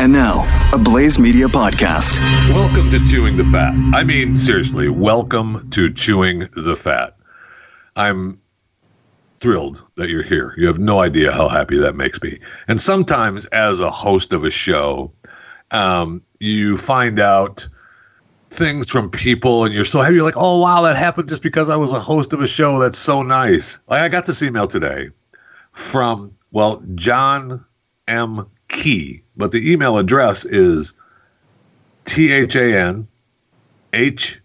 And now, a Blaze Media podcast. Welcome to Chewing the Fat. I mean, seriously, welcome to Chewing the Fat. I'm thrilled that you're here. You have no idea how happy that makes me. And sometimes, as a host of a show, um, you find out things from people and you're so happy. You're like, oh, wow, that happened just because I was a host of a show. That's so nice. Like, I got this email today from, well, John M. Key, but the email address is T H A N H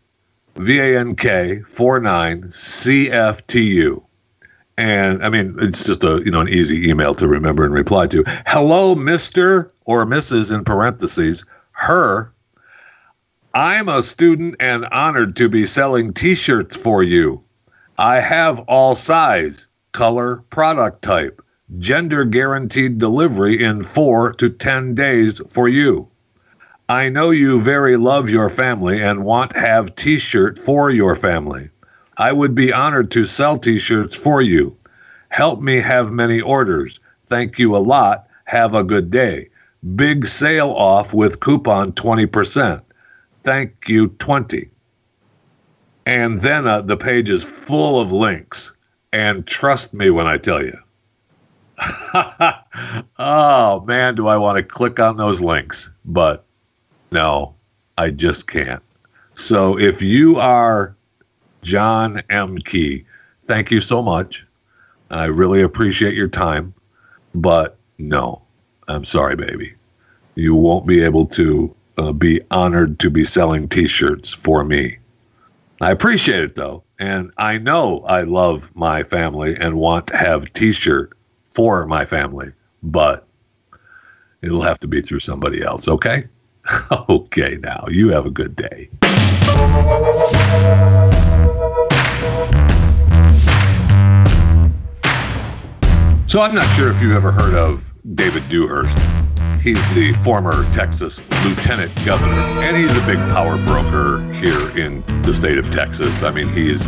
V A N K 49 CFTU. And I mean, it's just a you know an easy email to remember and reply to. Hello, Mister or Mrs. in parentheses, her. I'm a student and honored to be selling T-shirts for you. I have all size, color, product type, gender guaranteed delivery in four to ten days for you. I know you very love your family and want have T-shirt for your family. I would be honored to sell T-shirts for you. Help me have many orders. Thank you a lot. Have a good day. Big sale off with coupon 20%. Thank you 20. And then uh, the page is full of links. And trust me when I tell you. oh man, do I want to click on those links? But no, I just can't. So if you are John M. Key, thank you so much. I really appreciate your time. But no, I'm sorry, baby. You won't be able to uh, be honored to be selling t shirts for me. I appreciate it though. And I know I love my family and want to have t shirt for my family, but it'll have to be through somebody else, okay? okay, now you have a good day. So I'm not sure if you've ever heard of David Dewhurst. He's the former Texas lieutenant governor, and he's a big power broker here in the state of Texas. I mean, he's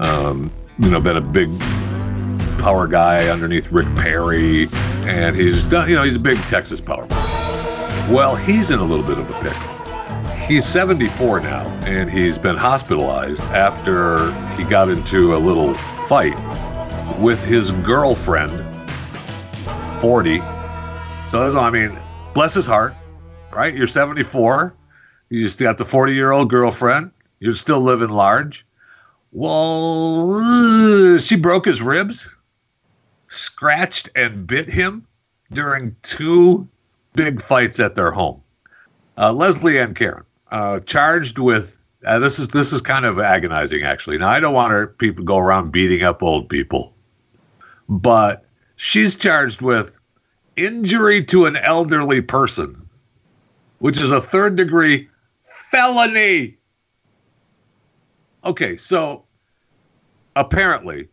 um, you know been a big power guy underneath Rick Perry, and he's done you know he's a big Texas power broker. Well, he's in a little bit of a pickle. He's 74 now, and he's been hospitalized after he got into a little fight with his girlfriend, 40. So I mean, bless his heart, right? You're 74. You just got the 40 year old girlfriend. You're still living large. Well, she broke his ribs, scratched and bit him during two big fights at their home. Uh, Leslie and Karen uh, charged with uh, this is this is kind of agonizing actually. Now I don't want her people go around beating up old people, but she's charged with injury to an elderly person, which is a third degree felony. Okay, so apparently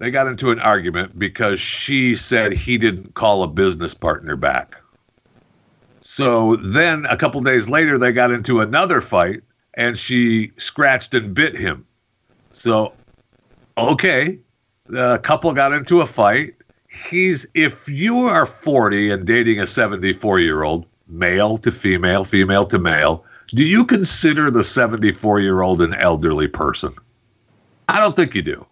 they got into an argument because she said he didn't call a business partner back. So then a couple days later, they got into another fight and she scratched and bit him. So, okay, the couple got into a fight. He's, if you are 40 and dating a 74 year old, male to female, female to male, do you consider the 74 year old an elderly person? I don't think you do.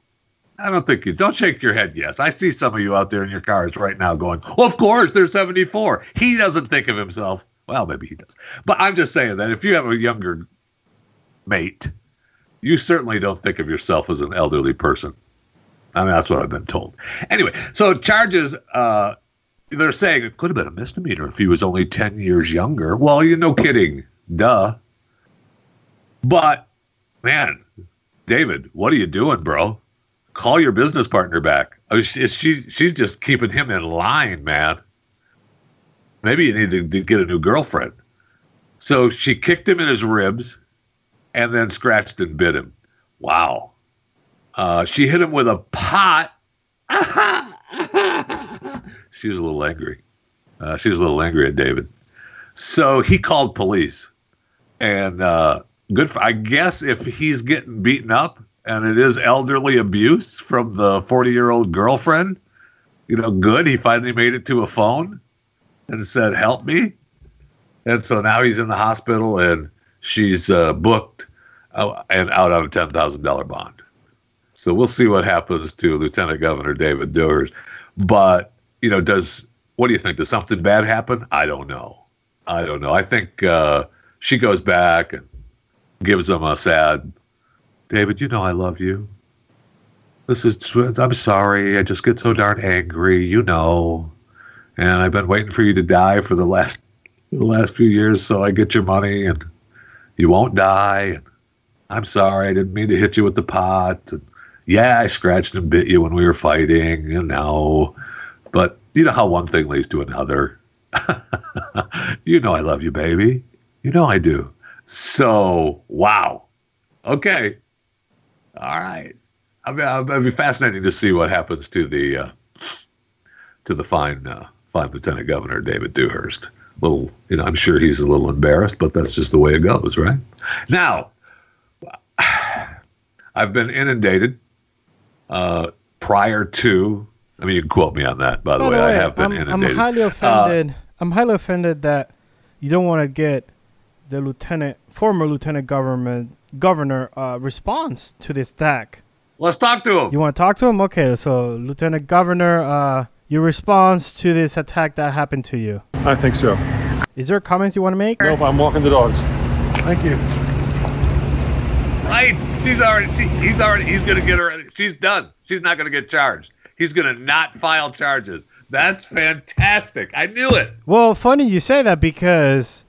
I don't think you don't shake your head. Yes, I see some of you out there in your cars right now going, "Well, of course they're 74." He doesn't think of himself. Well, maybe he does, but I'm just saying that if you have a younger mate, you certainly don't think of yourself as an elderly person. I mean, that's what I've been told. Anyway, so charges. Uh, they're saying it could have been a misdemeanor if he was only 10 years younger. Well, you're no kidding. Duh. But man, David, what are you doing, bro? Call your business partner back. I mean, she, she she's just keeping him in line, man. Maybe you need to, to get a new girlfriend. So she kicked him in his ribs, and then scratched and bit him. Wow. Uh, she hit him with a pot. she was a little angry. Uh, she was a little angry at David. So he called police, and uh, good for. I guess if he's getting beaten up, and it is elderly abuse from the 40 year old girlfriend. You know, good. He finally made it to a phone. and said, "Help me." And so now he's in the hospital, and she's uh, booked uh, and out on a ten thousand dollar bond. So we'll see what happens to Lieutenant Governor David Dewhurst. But you know, does what do you think? Does something bad happen? I don't know. I don't know. I think uh, she goes back and gives him a sad, David. You know I love you. This is. I'm sorry. I just get so darn angry. You know, and I've been waiting for you to die for the last the last few years, so I get your money and you won't die. I'm sorry. I didn't mean to hit you with the pot. And, yeah, I scratched and bit you when we were fighting, you know. But you know how one thing leads to another. you know I love you, baby. You know I do. So, wow. Okay. All right. I mean, it'll be fascinating to see what happens to the uh, to the fine uh, fine Lieutenant Governor David Dewhurst. Little, you know, I'm sure he's a little embarrassed, but that's just the way it goes, right? Now, I've been inundated uh, prior to. I mean, you can quote me on that. By the, By way, the way, I have been I'm, inundated. I'm highly Uh, offended. I'm highly offended that you don't want to get the lieutenant, former lieutenant government governor, uh, response to this attack. let's talk to him. You want to talk to him? Okay, so lieutenant governor, uh, your response to this attack that happened to you. I think so. Is there comments you want to make? Nope, I'm walking the dogs. Thank you. Right? She's already. She, he's already. He's gonna get her. She's done. She's not gonna get charged. He's gonna not file charges. That's fantastic. I knew it. Well, funny you say that because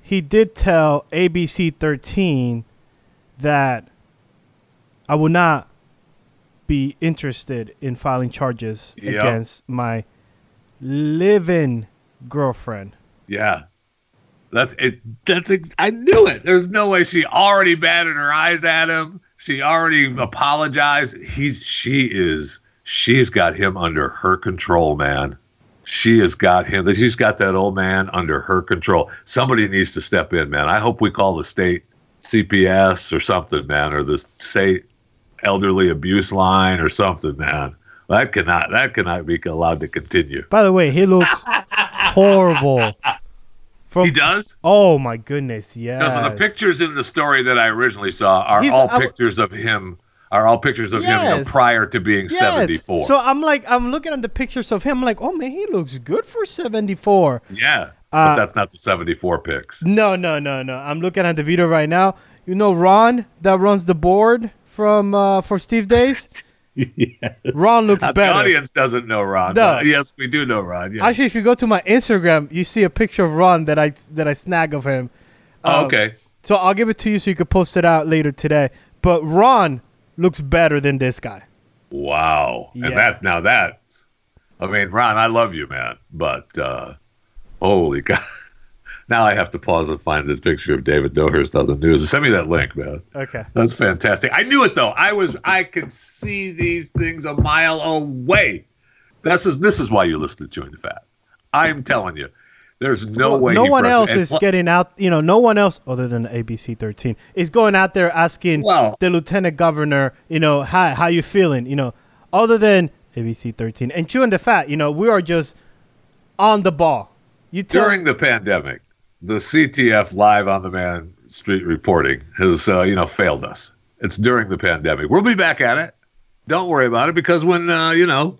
he did tell ABC 13 that I will not be interested in filing charges Yep. against my living girlfriend. Yeah. That's it. That's ex- I knew it. There's no way she already batted her eyes at him. She already apologized. He's she is she's got him under her control, man. She has got him. She's got that old man under her control. Somebody needs to step in, man. I hope we call the state CPS or something, man, or the state elderly abuse line or something, man. That cannot that cannot be allowed to continue. By the way, he looks horrible. From, He does? Oh my goodness, yeah. Because the pictures in the story that I originally saw are He's- all I pictures of him. Are all pictures of him you know, prior to being Yes. seventy four. So I'm like, I'm looking at the pictures of him. I'm like, oh man, he looks good for 74. yeah, Uh, but that's not the seventy four picks. No, no, no, no. I'm looking at the video right now. You know Ron that runs the board from uh, for Steve Deace. yeah. Ron looks The better. audience doesn't know Ron. No. yes, we do know Ron. Yeah. Actually, if you go to my Instagram, you see a picture of Ron that I that I snag of him. Oh, Um, okay. So I'll give it to you so you can post it out later today. But Ron looks better than this guy. Wow. Yeah. And that now that I mean, Ron, I love you, man. But uh holy God. now I have to pause and find this picture of David Dewhurst on the news. Send me that link, man. Okay. That's fantastic. I knew it though. I was I could see these things a mile away. This is this is why you listen to Chewing the Fat. I'm telling you, there's no Well, way. no one else is pl- getting out. You know, no one else other than ABC 13 is going out there asking Well- the lieutenant governor, you know, how how you feeling? You know, other than ABC 13 and chewing the fat. You know, we are just on the ball. You tell during the pandemic. The CTF live on the man street reporting has uh, you know failed us. It's during the pandemic. We'll be back at it. Don't worry about it because when uh, you know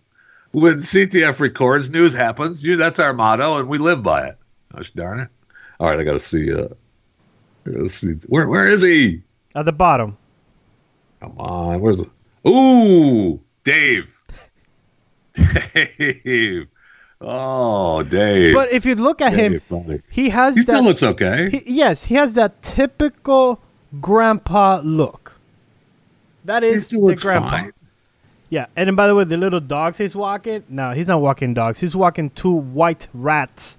when CTF records, news happens. You, that's our motto, and we live by it. Gosh darn it! All right, I got to see. Uh, I gotta see where where is he? at the bottom. Come on, where's the? Ooh, Dave. Dave. Oh, Dave. But if you look at him, buddy. he has He that. still looks okay. he, yes, he has that typical grandpa look. That is the grandpa. fine. Yeah, and then by the way, the little dogs he's walking. No, he's not walking dogs. He's walking two white rats,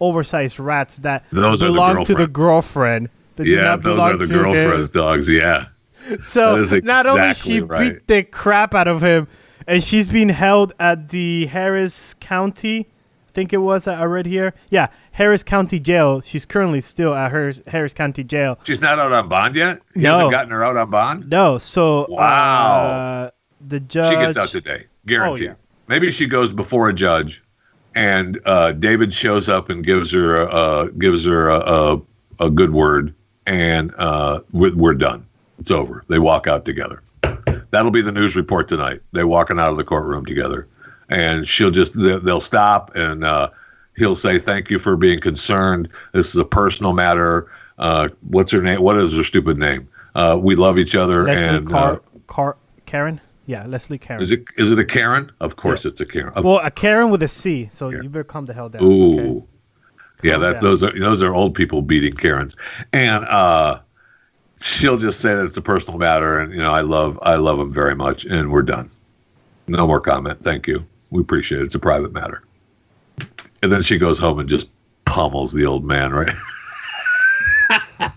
oversized rats that Those are the belong to the girlfriend. Yeah, those are the to him. girlfriend's dogs. Yeah. So is not only she right. beat the crap out of him, and she's being held at the Harris County. I think it was that I read here. Yeah, Harris County Jail. She's currently still at her Harris County Jail. She's not out on bond yet? He No. hasn't gotten her out on bond? No, so Wow. uh, the judge. She gets out today. Guaranteed. Oh, yeah. Maybe she goes before a judge and uh, David shows up and gives her uh, gives her a, a, a good word, and uh, we're, we're done. It's over. They walk out together. That'll be the news report tonight. They're walking out of the courtroom together, and she'll just they- they'll stop and uh, he'll say thank you for being concerned. This is a personal matter. Uh, what's her name? What is her stupid name? Uh, we love each other, Leslie and Car- uh, Car- Karen. Yeah, Leslie Karen. is it is it a Karen? Of course, it's a Karen. Of well, a Karen with a C. So Karen. you better calm the hell down. Ooh. okay? Yeah, that down. those are those are old people beating Karens. And uh she'll just say that it's a personal matter and you know, I love I love him very much and we're done. No more comment. Thank you. We appreciate it. It's a private matter. And then she goes home and just pummels the old man, right?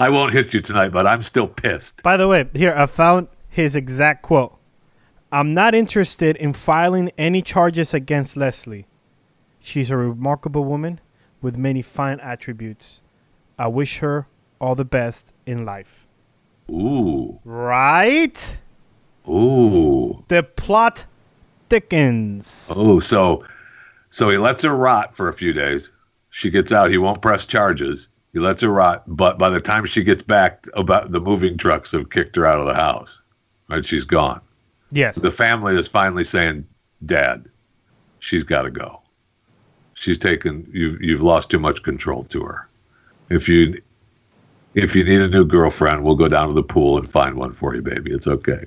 I won't hit you tonight, but I'm still pissed. By the way, here I found his exact quote. I'm not interested in filing any charges against Leslie. She's a remarkable woman with many fine attributes. I wish her all the best in life. Ooh. Right? Ooh. The plot thickens. Oh, so so he lets her rot for a few days. She gets out. He won't press charges. He lets her rot, but by the time she gets back, about the moving trucks have kicked her out of the house. And she's gone. Yes. The family is finally saying, "Dad, she's got to go. She's taken. You you've lost too much control to her. If you if you need a new girlfriend, we'll go down to the pool and find one for you, baby. It's okay."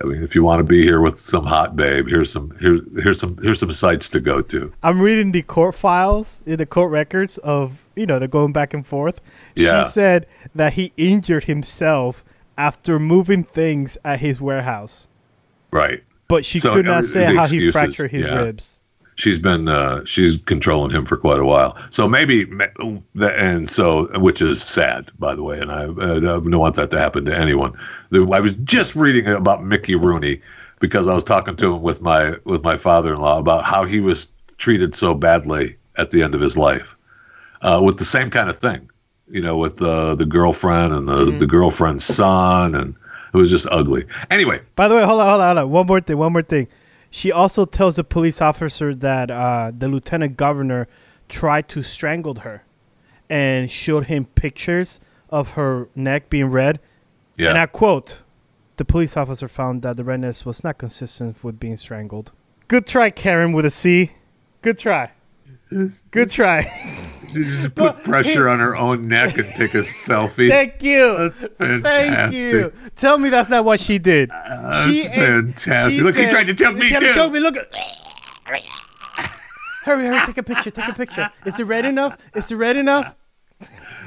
I mean, if you want to be here with some hot babe, here's some here's here's some here's some sites to go to. I'm reading the court files, uh, the court records of, you know, they're going back and forth. Yeah. She said that he injured himself after moving things at his warehouse. Right. But she So, could not say how he fractured his yeah. ribs. She's been uh, she's controlling him for quite a while. So maybe and so which is sad, by the way. And I, I don't want that to happen to anyone. I was just reading about Mickey Rooney because I was talking to him with my with my father-in-law about how he was treated so badly at the end of his life uh, with the same kind of thing. You know, with the the girlfriend and the Mm-hmm. the girlfriend's son, and it was just ugly. Anyway, By the way, hold on, hold on, hold on. One more thing, one more thing. She also tells the police officer that uh, the lieutenant governor tried to strangle her and showed him pictures of her neck being red. yeah. And I quote, the police officer found that the redness was not consistent with being strangled. Good try, Karen with a C. Good try. Good try. just put pressure on her own neck and take a selfie. Thank you. That's Thank fantastic. you. Tell me that's not what she did. Uh, that's she fantastic. Look, he tried to choke me he to too. choke me. Look. hurry, hurry! Take a picture. Take a picture. Is it red enough? Is it red enough?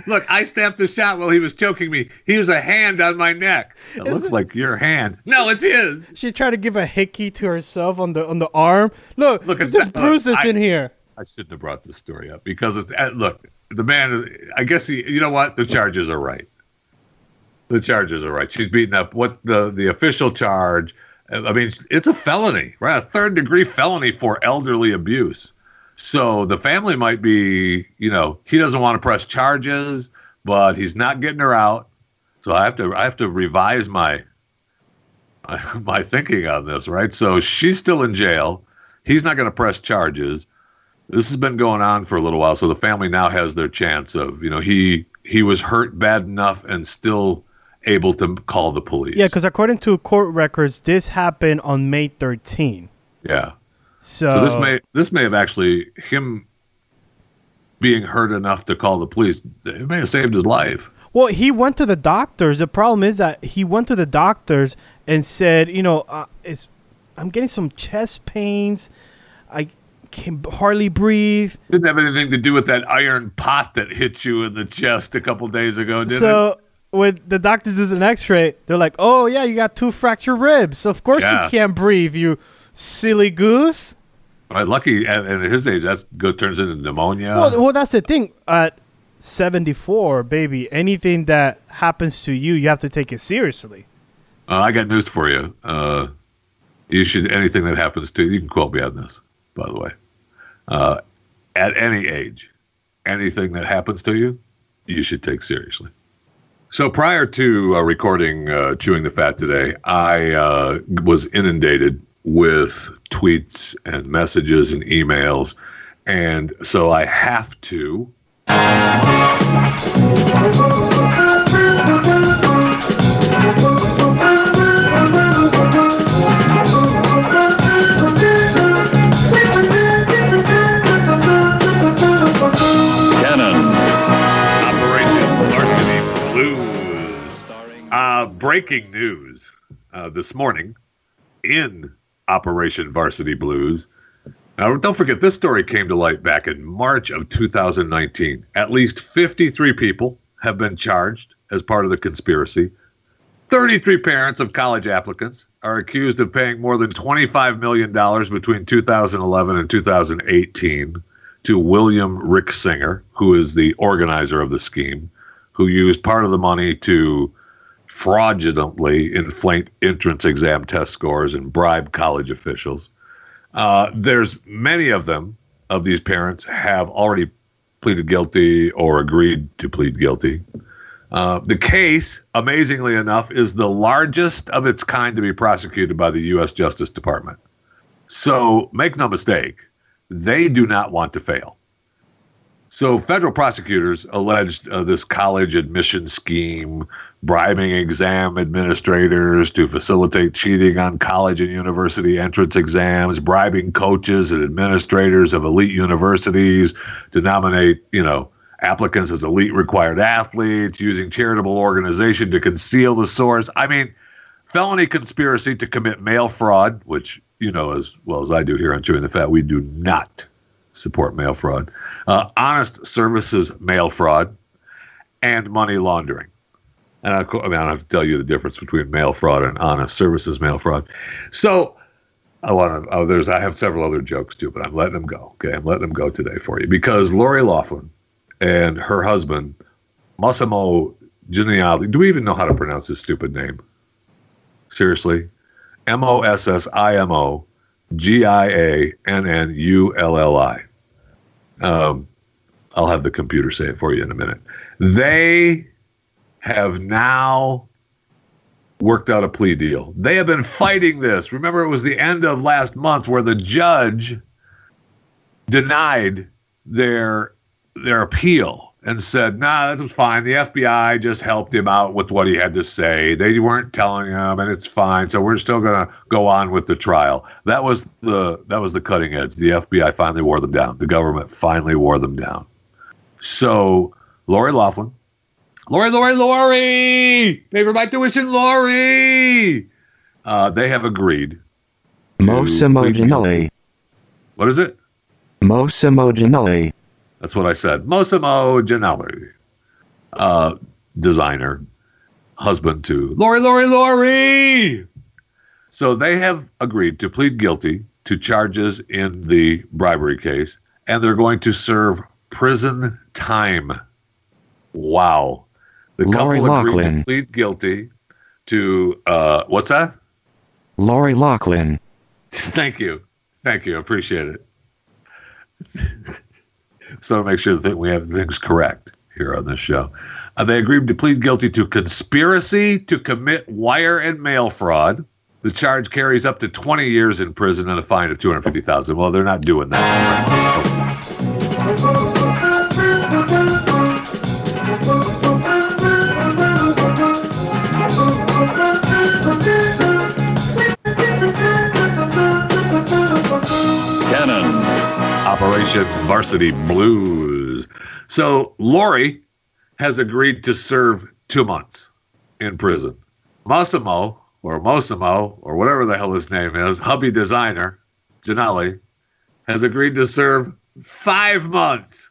Look, I stamped the shot while he was choking me. He was a hand on my neck. It Is looks like your hand. No, it's his. She tried to give a hickey to herself on the on the arm. Look, Look, there's not- bruises I- in here. I shouldn't have brought this story up because it's uh, look. The man is. I guess he. You know what? The charges are right. The charges are right. She's beating up. What the the official charge? uh, I mean, it's a felony, right? A third degree felony for elderly abuse. So the family might be, you know, he doesn't want to press charges, but he's not getting her out. So I have to, I have to revise my, my thinking on this, right? So she's still in jail. He's not going to press charges. This has been going on for a little while, so the family now has their chance of, you know, he he was hurt bad enough and still able to call the police. Yeah, because according to court records, this happened on May 13. yeah. So, So this may this may have actually him being hurt enough to call the police. It may have saved his life. Well, he went to the doctors. The problem is that he went to the doctors and said, you know, uh, I'm getting some chest pains. I can hardly breathe. Didn't have anything to do with that iron pot that hit you in the chest a couple days ago, did it? so when the doctor does an X-ray, they're like, "Oh yeah, you got two fractured ribs. Of course Yeah. you can't breathe, you silly goose." Right, lucky at, at his age, that's good. Turns into pneumonia. Well, well, that's the thing. At 74, baby, anything that happens to you, you have to take it seriously. Uh, I got news for you. Uh, you should anything that happens to you. You can quote me on this, by the way. Uh, at any age, anything that happens to you, you should take seriously. So prior to uh, recording uh, chewing the fat today, I uh, was inundated with tweets and messages and emails. And so I have to. Breaking news uh, this morning in Operation Varsity Blues. Now, don't forget, this story came to light back in March of 2019. At least 53 people have been charged as part of the conspiracy. 33 parents of college applicants are accused of paying more than $25 million between 2011 and 2018 to William Rick Singer, who is the organizer of the scheme, who used part of the money to fraudulently inflate entrance exam test scores and bribe college officials. Uh, there's many of them, of these parents, have already pleaded guilty or agreed to plead guilty. Uh, the case, amazingly enough, is the largest of its kind to be prosecuted by the U.S. Justice Department. So make no mistake, they do not want to fail. So, federal prosecutors alleged uh, this college admission scheme, bribing exam administrators to facilitate cheating on college and university entrance exams, bribing coaches and administrators of elite universities to nominate, you know, applicants as elite required athletes, using charitable organization to conceal the source. I mean, felony conspiracy to commit mail fraud, which you know as well as I do here on Chewing the Fat, we do not support mail fraud, uh, honest services mail fraud, and money laundering. And I, I mean, I don't have to tell you the difference between mail fraud and honest services mail fraud. So I want to. Oh, there's. I have several other jokes too, but I'm letting them go. Okay, I'm letting them go today for you because Lori Laughlin and her husband Massimo Giuliani. Do we even know how to pronounce his stupid name? Seriously, M O S S I M O G I A N N U L L I. Um, I'll have the computer say it for you in a minute. They have now worked out a plea deal. They have been fighting this. Remember, it was the end of last month where the judge denied their their appeal and said, "Nah, that was fine. The FBI just helped him out with what he had to say. They weren't telling him, and it's fine. So we're still going to go on with the trial." That was the that was the cutting edge. The FBI finally wore them down. The government finally wore them down. So Lori Laughlin, Lori, Lori, Lori, pay for my tuition, Lori. Uh, they have agreed. to Massimo plead guilty. Ginelli. What is it? Massimo Ginelli. That's what I said. Massimo Ginelli, uh, designer, husband to Lori, Lori, Lori. So they have agreed to plead guilty to charges in the bribery case, and they're going to serve prison time. Wow. The Lori couple agreed Loughlin. to plead guilty to uh, what's that? Lori Lachlan. Thank you. Thank you. Appreciate it. so to make sure that we have things correct here on this show. Uh, they agreed to plead guilty to conspiracy to commit wire and mail fraud. The charge carries up to 20 years in prison and a fine of 250,000. Well, they're not doing that. Operation Varsity Blues. So Lori has agreed to serve two months in prison. Massimo, or Mosimo, or whatever the hell his name is, hubby designer, Janelli, has agreed to serve five months.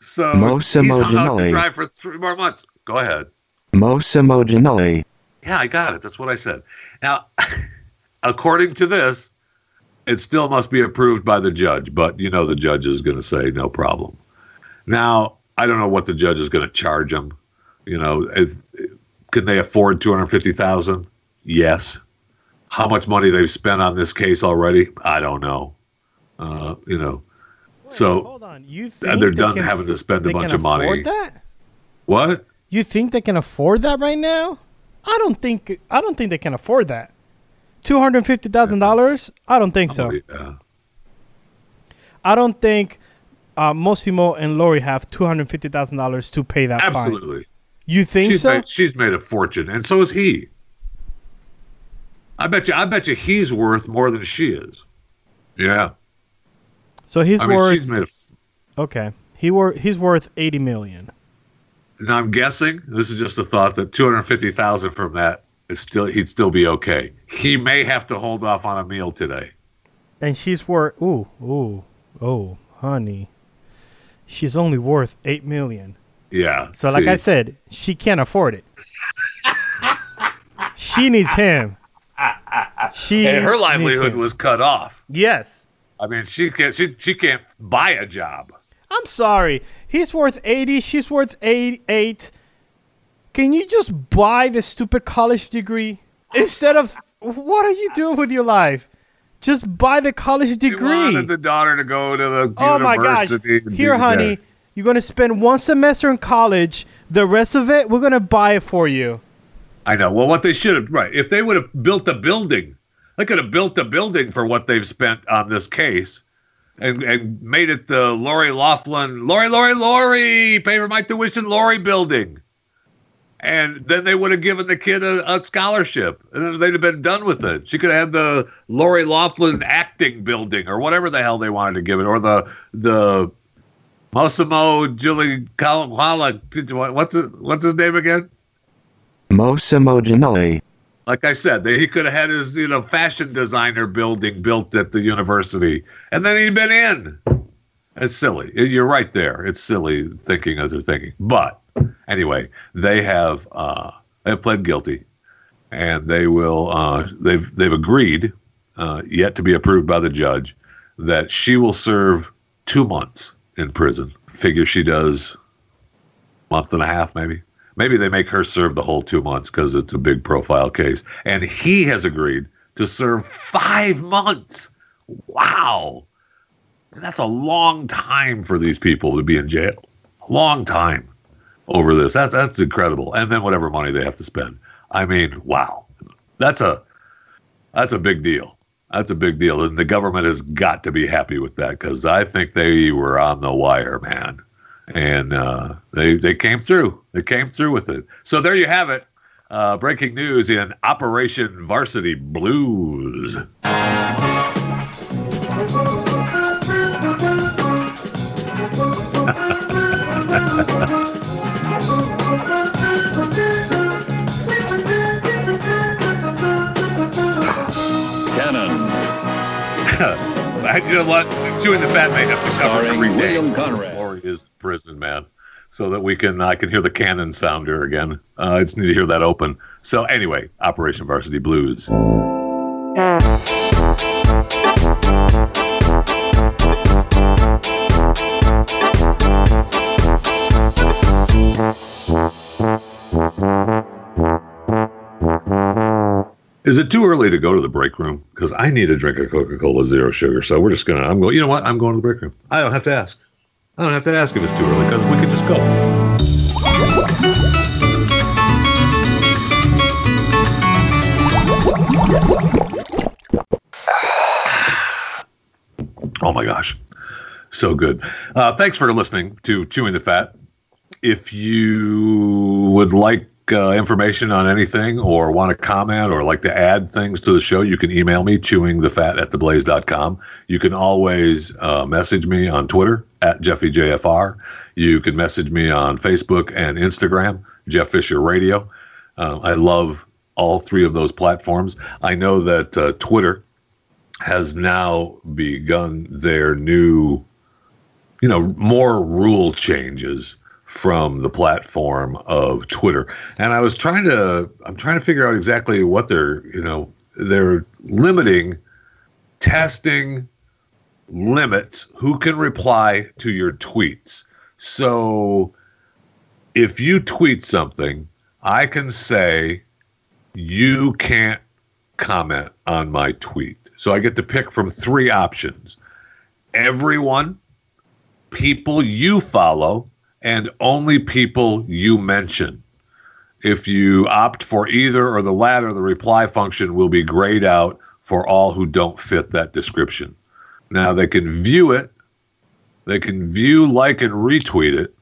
So Massimo he's hung out to dry for three more months. Go ahead. Mosimo Ginelli. Yeah, I got it. That's what I said. Now, according to this, it still must be approved by the judge, but you know the judge is going to say no problem. Now, I don't know what the judge is going to charge them. You know, if, can they afford two hundred fifty thousand? Yes. How much money they've spent on this case already? I don't know. Uh, you know, So, hold on. You and they're they done can- having to spend a bunch of money. That? What? You think they can afford that right now? I don't think. I don't think they can afford that. Two hundred fifty thousand dollars? I don't think so. Yeah. I don't think uh, Mosimo and Lori have two hundred fifty thousand dollars to pay that fine. Absolutely. You think she's so? made she's made a fortune, and so is he. I bet you. I bet you he's worth more than she is. Yeah. so he's I mean, worth she's made a. okay. He wor- he's worth eighty million. Now I'm guessing this is just a thought that two hundred fifty thousand from that still he'd still be okay. He may have to hold off on a meal today. And she's worth ooh, ooh, oh, honey. She's only worth eight million. Yeah. So like I said, she can't afford it. she needs him. She and her livelihood was cut off. Yes. I mean, she can't. She she can't buy a job. I'm sorry. He's worth 80, she's worth 88. Can you just buy the stupid college degree instead of what are you doing with your life? Just buy the college degree. wanted the daughter to go to the Oh my gosh. Here, honey, that. you're going to spend one semester in college. The rest of it, we're going to buy it for you. I know. Well, what they should have right if they would have built a building, they could have built a building for what they've spent on this case, and and made it the Lori Laughlin, Lori, Lori, Lori, pay for my tuition, Lori building, and then they would have given the kid a, a scholarship, and they'd have been done with it. She could have had the Lori Laughlin acting building or whatever the hell they wanted to give it, or the the Massimo Giuliani, what's his, what's his name again? Mosimo Ginelli. like I said, they, he could have had his you know fashion designer building built at the university, and then he'd been in. It's silly. You're right there. It's silly thinking as they're thinking. But anyway, they have uh, they have pled guilty, and they will uh, they've they've agreed, uh, yet to be approved by the judge, that she will serve two months in prison. Figure she does month and a half, maybe. Maybe they make her serve the whole two months because it's a big profile case. And he has agreed to serve five months. Wow. That's a long time for these people to be in jail. Long time over this. That, that's incredible. And then whatever money they have to spend. I mean, wow. That's a that's a big deal. That's a big deal. And the government has got to be happy with that because I think they were on the wire, man and uh, they they came through. They came through with it. So there you have it. Uh, breaking news in Operation Varsity Blues. you know what? Chewing the fat may have to cover every day. William Conrad. Lori is prison, man. So that we can, I can hear the cannon sounder again. Uh, I just need to hear that open. So anyway, Operation Varsity Blues. Is it too early to go to the break room? Because I need a drink of Coca Cola Zero Sugar. So we're just gonna. I'm going. You know what? I'm going to the break room. I don't have to ask. I don't have to ask if it's too early because we can just go. Oh my gosh, so good. Uh, thanks for listening to Chewing the Fat. If you would like uh, information on anything or want to comment or like to add things to the show, you can email me, chewingthefat at theblaze.com. You can always uh, message me on Twitter at JeffyJFR. You can message me on Facebook and Instagram, Jeff Fisher Radio. Uh, I love all three of those platforms. I know that uh, Twitter has now begun their new, you know, more rule changes from the platform of Twitter. And I was trying to, I'm trying to figure out exactly what they're, you know, they're limiting testing limits who can reply to your tweets. So if you tweet something, I can say, you can't comment on my tweet. So I get to pick from three options everyone, people you follow, and only people you mention. If you opt for either or the latter, the reply function will be grayed out for all who don't fit that description. Now they can view it, they can view, like, and retweet it,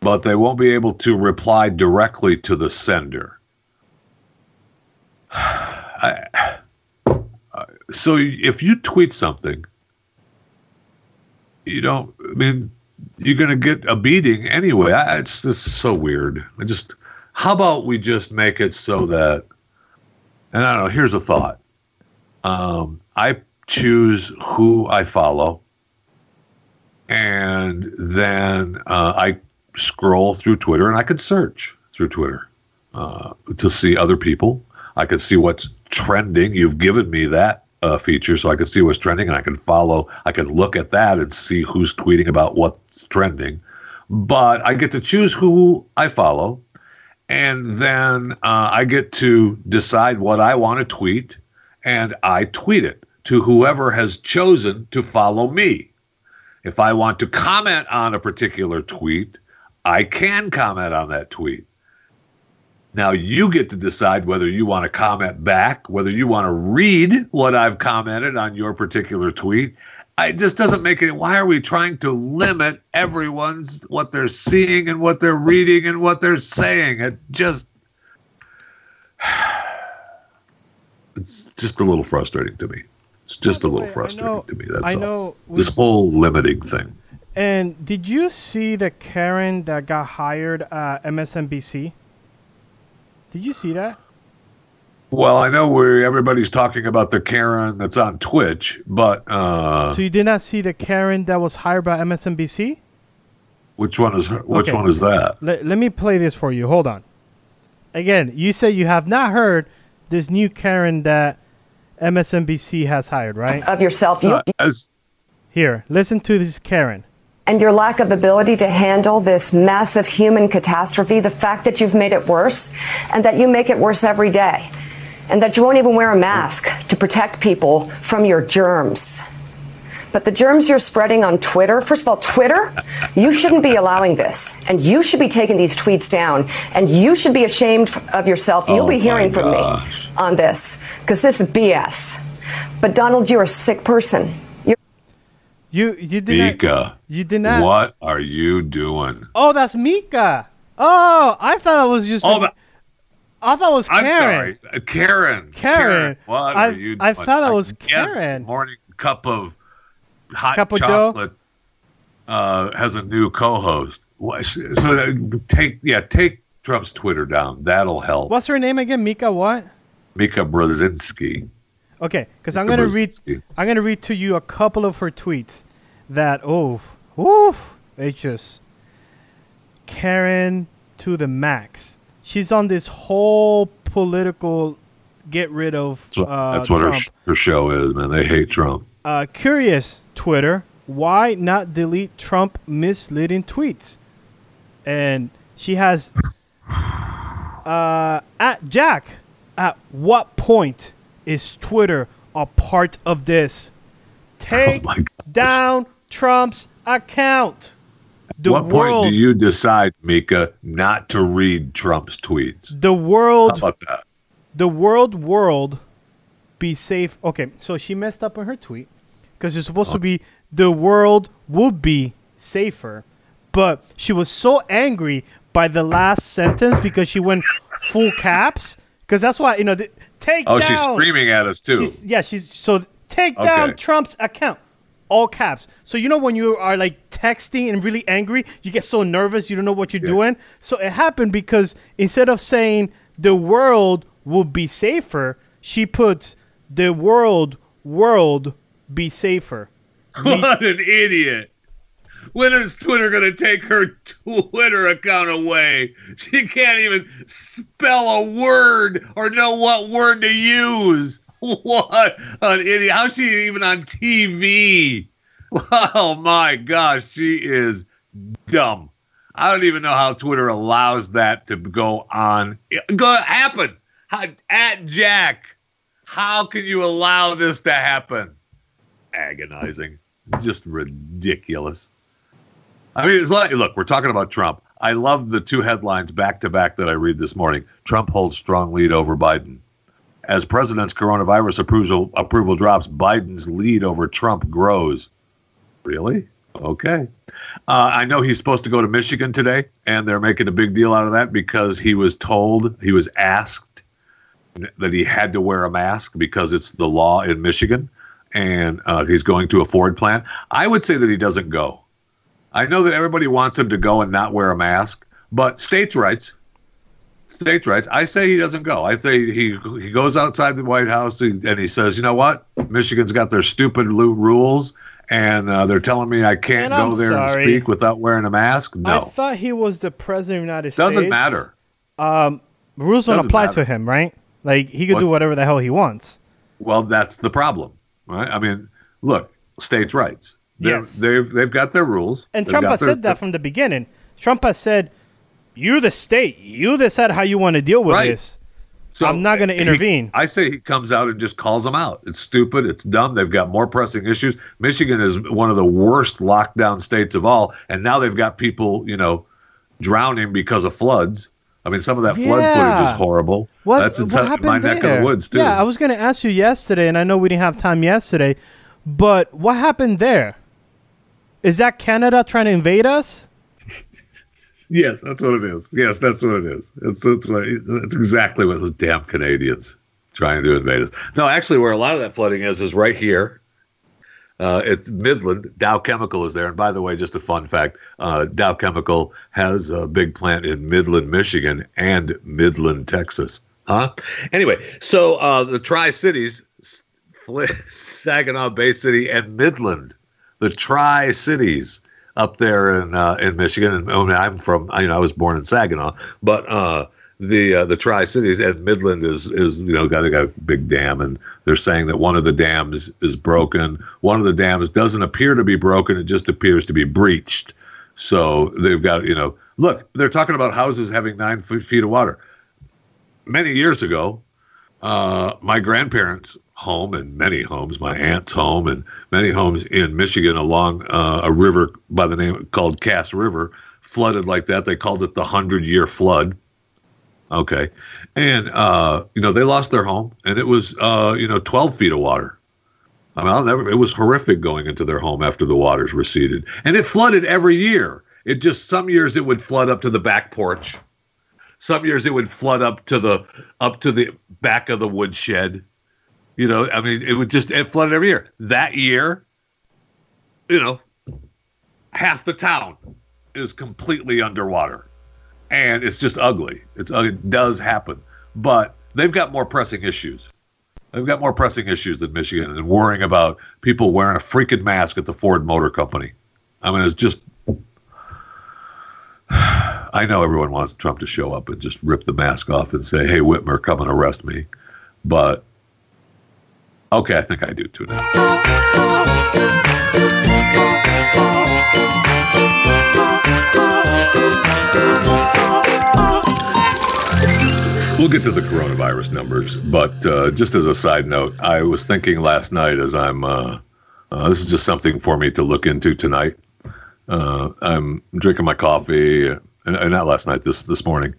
but they won't be able to reply directly to the sender. I, so if you tweet something, you don't. I mean, you're going to get a beating anyway. I, it's just so weird. I just. How about we just make it so that? And I don't know. Here's a thought. Um, I choose who I follow, and then uh, I scroll through Twitter, and I could search through Twitter uh, to see other people. I could see what's trending. You've given me that uh, feature, so I can see what's trending, and I can follow. I can look at that and see who's tweeting about what's trending. But I get to choose who I follow, and then uh, I get to decide what I want to tweet, and I tweet it to whoever has chosen to follow me. If I want to comment on a particular tweet, I can comment on that tweet. Now you get to decide whether you want to comment back, whether you want to read what I've commented on your particular tweet. I, it just doesn't make any. Why are we trying to limit everyone's what they're seeing and what they're reading and what they're saying? It just it's just a little frustrating to me. It's just a little frustrating know- to me. That's I all. know. This whole limiting thing. And did you see the Karen that got hired uh, at MSNBC? Did you see that? Well, I know where everybody's talking about the Karen that's on Twitch, but uh, so you did not see the Karen that was hired by MSNBC? which one is which Okay. one is that? Let, let me play this for you. Hold on. Again, you say you have not heard this new Karen that MSNBC has hired, right? of yourself you, Uh, as Here, listen to this Karen. And your lack of ability to handle this massive human catastrophe, the fact that you've made it worse and that you make it worse every day, and that you won't even wear a mask to protect people from your germs. But the germs you're spreading on Twitter, first of all, Twitter, you shouldn't be allowing this. And you should be taking these tweets down. And you should be ashamed of yourself. You'll Oh be my hearing from gosh. me on this because this is BS. But Donald, you're a sick person. You you did not, Mika, you did not. what are you doing? Oh, that's Mika. Oh, I thought it was just. Oh, a- I thought it was Karen. I'm Karen. sorry, Uh, Karen. Karen. what I- are you? I doing? thought it was Karen. Morning cup of hot Cup of chocolate uh, has a new co-host. So uh, take yeah, take Trump's Twitter down. That'll help. What's her name again? Mika what? Mika Brzezinski. Okay, because I'm gonna read. I'm gonna read to you a couple of her tweets. That oh, woof, it's just Karen to the max. She's on this whole political get rid of. That's what, uh, that's what her, her show is, man. They hate Trump. Uh, curious Twitter, why not delete Trump misleading tweets? And she has uh, at Jack. At what point is Twitter a part of this? Take Oh down Trump's account. The what world, point do you decide, Mika, not to read Trump's tweets? the world. How about that? the world, world, be safe. Okay, so she messed up on her tweet because it's supposed to be oh. the world would be safer, but she was so angry by the last sentence because she went full caps. Because that's why you know, the, take Oh, down. she's screaming at us too. She's, yeah, she's so take down Trump's account, all caps. So you know when you are like texting and really angry, you get so nervous, you don't know what you're Yeah. doing. So it happened because instead of saying the world will be safer, she puts the world world be safer. What an idiot. When is Twitter going to take her Twitter account away? She can't even spell a word or know what word to use. What an idiot. How's she even on TV? Oh my gosh, she is dumb. I don't even know how Twitter allows that to go on. Go happen. At Jack. How can you allow this to happen? Agonizing. Just ridiculous. I mean, it's like, look, we're talking about Trump. I love the two headlines back to back that I read this morning. Trump holds strong lead over Biden. As president's coronavirus approval approval drops, Biden's lead over Trump grows. Really? Okay. Uh, I know he's supposed to go to Michigan today, and they're making a big deal out of that because he was told, he was asked that he had to wear a mask because it's the law in Michigan, and uh, he's going to a Ford plant. I would say that he doesn't go. I know that everybody wants him to go and not wear a mask, but states' rights. States' rights. I say he doesn't go. I say he he goes outside the White House and he says, you know what? Michigan's got their stupid rules, and uh, they're telling me I can't go there and speak without wearing a mask. No, I thought he was the president of the United States. doesn't States. matter. Rules don't Doesn't apply matter. to him, right? Like he could do whatever the hell he wants. Well, that's the problem, right? I mean, look, states' rights. They're- Yes. they've they've got their rules. And They've Trump has their- said that from the beginning. Trump has said, "You the state, you decide how you want to deal with Right. this." So I'm not gonna he- intervene. I say he comes out and just calls them out. It's stupid. It's dumb. They've got more pressing issues. Michigan is one of the worst lockdown states of all, and now they've got people, you know, drowning because of floods. I mean, some of that flood footage is horrible. What, That's in what happened my neck of there? the woods too. Yeah, I was going to ask you yesterday, and I know we didn't have time yesterday, but what happened there? Is that Canada trying to invade us? Yes, that's what it is. Yes, that's what it is. It's it's, what, it's exactly what those damn Canadians trying to invade us. No, actually, where a lot of that flooding is is right here. Uh, it's Midland. Dow Chemical is there. And by the way, just a fun fact: uh, Dow Chemical has a big plant in Midland, Michigan, and Midland, Texas. Huh? Anyway, so uh, the Tri Cities, Saginaw Bay City, and Midland, the Tri Cities up there in uh, in Michigan. And I mean, I'm from, you know, I was born in Saginaw, but uh, the uh, the Tri Cities and Midland is is you know got they got a big dam, and they're saying that one of the dams is broken. One of the dams doesn't appear to be broken; it just appears to be breached. So they've got you know, look, they're talking about houses having nine feet of water. Many years ago, uh, my grandparents' home and many homes, my aunt's home and many homes in Michigan along uh, a river by the name called Cass River flooded like that. They called it the hundred year flood. Okay, and uh, you know they lost their home, and it was uh, you know twelve feet of water. I mean, I'll never. It was horrific going into their home after the waters receded, and it flooded every year. It just some years it would flood up to the back porch. Some years it would flood up to the up to the back of the woodshed. You know, I mean, it would just it flooded every year. That year, you know, half the town is completely underwater, and it's just ugly. It's uh, it does happen, but they've got more pressing issues. They've got more pressing issues than Michigan and worrying about people wearing a freaking mask at the Ford Motor Company. I mean, it's just. I know everyone wants Trump to show up and just rip the mask off and say, "Hey, Whitmer, come and arrest me," but okay, I think I do too now. We'll get to the coronavirus numbers, but uh, just as a side note, I was thinking last night as I'm. Uh, uh, this is just something for me to look into tonight. Uh, I'm drinking my coffee, and, and not last night, this this morning.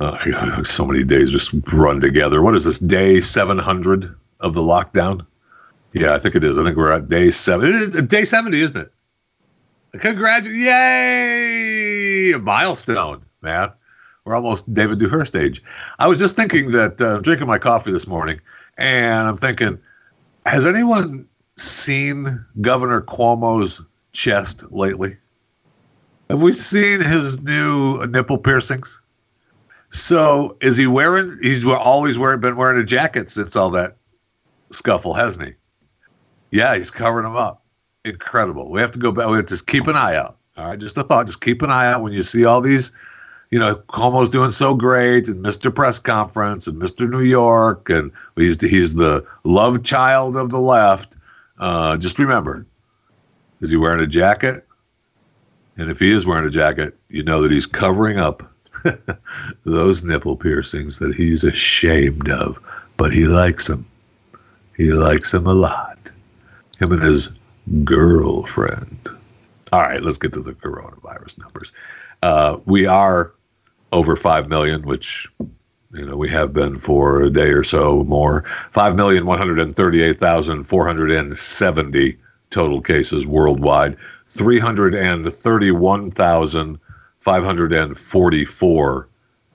Uh, so many days just run together. What is this day 700 of the lockdown? Yeah, I think it is. I think we're at day seven. It is day 70, isn't it? Congratulations! Yay! A milestone, man. We're almost David Dewhurst age. I was just thinking that uh, I'm drinking my coffee this morning, and I'm thinking, has anyone seen Governor Cuomo's chest lately? Have we seen his new nipple piercings? So is he wearing? He's always wearing, been wearing a jacket since all that scuffle, hasn't he? Yeah, he's covering them up. Incredible. We have to go back. We have to just keep an eye out. All right, just a thought. Just keep an eye out when you see all these. You know, Cuomo's doing so great, and Mr. Press Conference, and Mr. New York, and he's he's the love child of the left. Uh, just remember, is he wearing a jacket? And if he is wearing a jacket, you know that he's covering up those nipple piercings that he's ashamed of, but he likes them. He likes him a lot. Him and his girlfriend. All right, let's get to the coronavirus numbers. Uh, we are over 5 million, which you know we have been for a day or so more. 5,138,470 total cases worldwide. 331,544